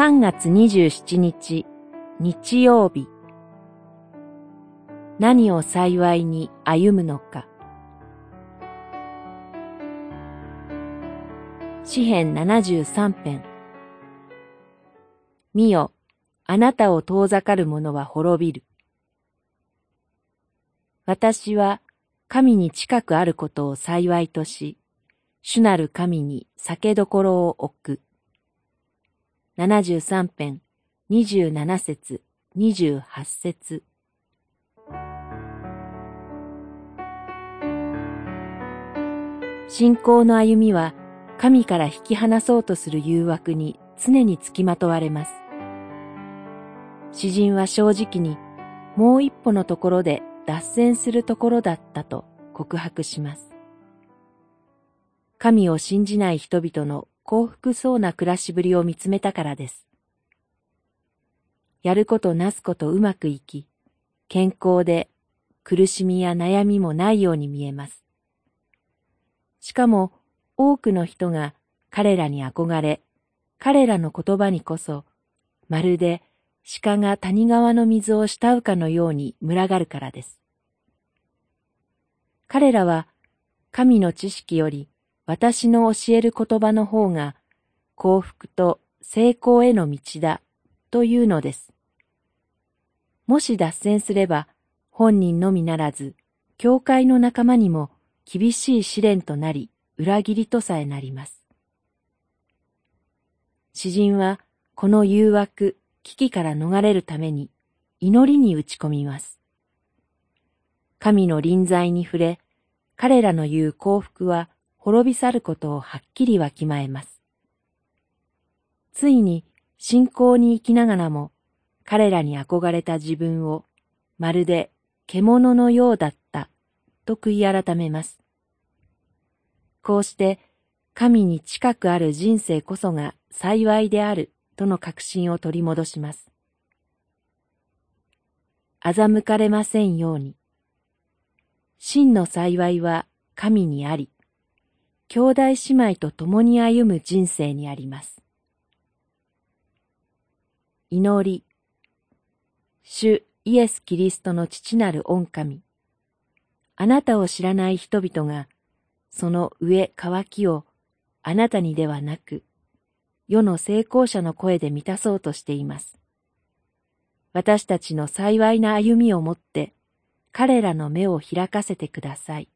3月27日、日曜日。何を幸いに歩むのか。詩編73編。見よ、あなたを遠ざかる者は滅びる。私は神に近くあることを幸いとし、主なる神に酒どころを置く。七十三編、二十七節、二十八節。信仰の歩みは神から引き離そうとする誘惑に常につきまとわれます。詩人は正直にもう一歩のところで脱線するところだったと告白します。神を信じない人々の幸福そうな暮らしぶりを見つめたからです。やることなすことうまくいき、健康で苦しみや悩みもないように見えます。しかも多くの人が彼らに憧れ、彼らの言葉にこそ、まるで鹿が谷川の水を慕うかのように群がるからです。彼らは神の知識より私の教える言葉の方が幸福と成功への道だというのです。もし脱線すれば本人のみならず、教会の仲間にも厳しい試練となり、裏切りとさえなります。詩人はこの誘惑、危機から逃れるために祈りに打ち込みます。神の臨在に触れ、彼らの言う幸福は滅び去ることをはっきりわきまえます。ついに信仰に生きながらも彼らに憧れた自分をまるで獣のようだったと悔い改めます。こうして神に近くある人生こそが幸いであるとの確信を取り戻します。欺かれませんように。真の幸いは神にあり、兄弟姉妹と共に歩む人生にあります。祈り、主イエス・キリストの父なる御神、あなたを知らない人々が、その上渇きをあなたにではなく、世の成功者の声で満たそうとしています。私たちの幸いな歩みをもって、彼らの目を開かせてください。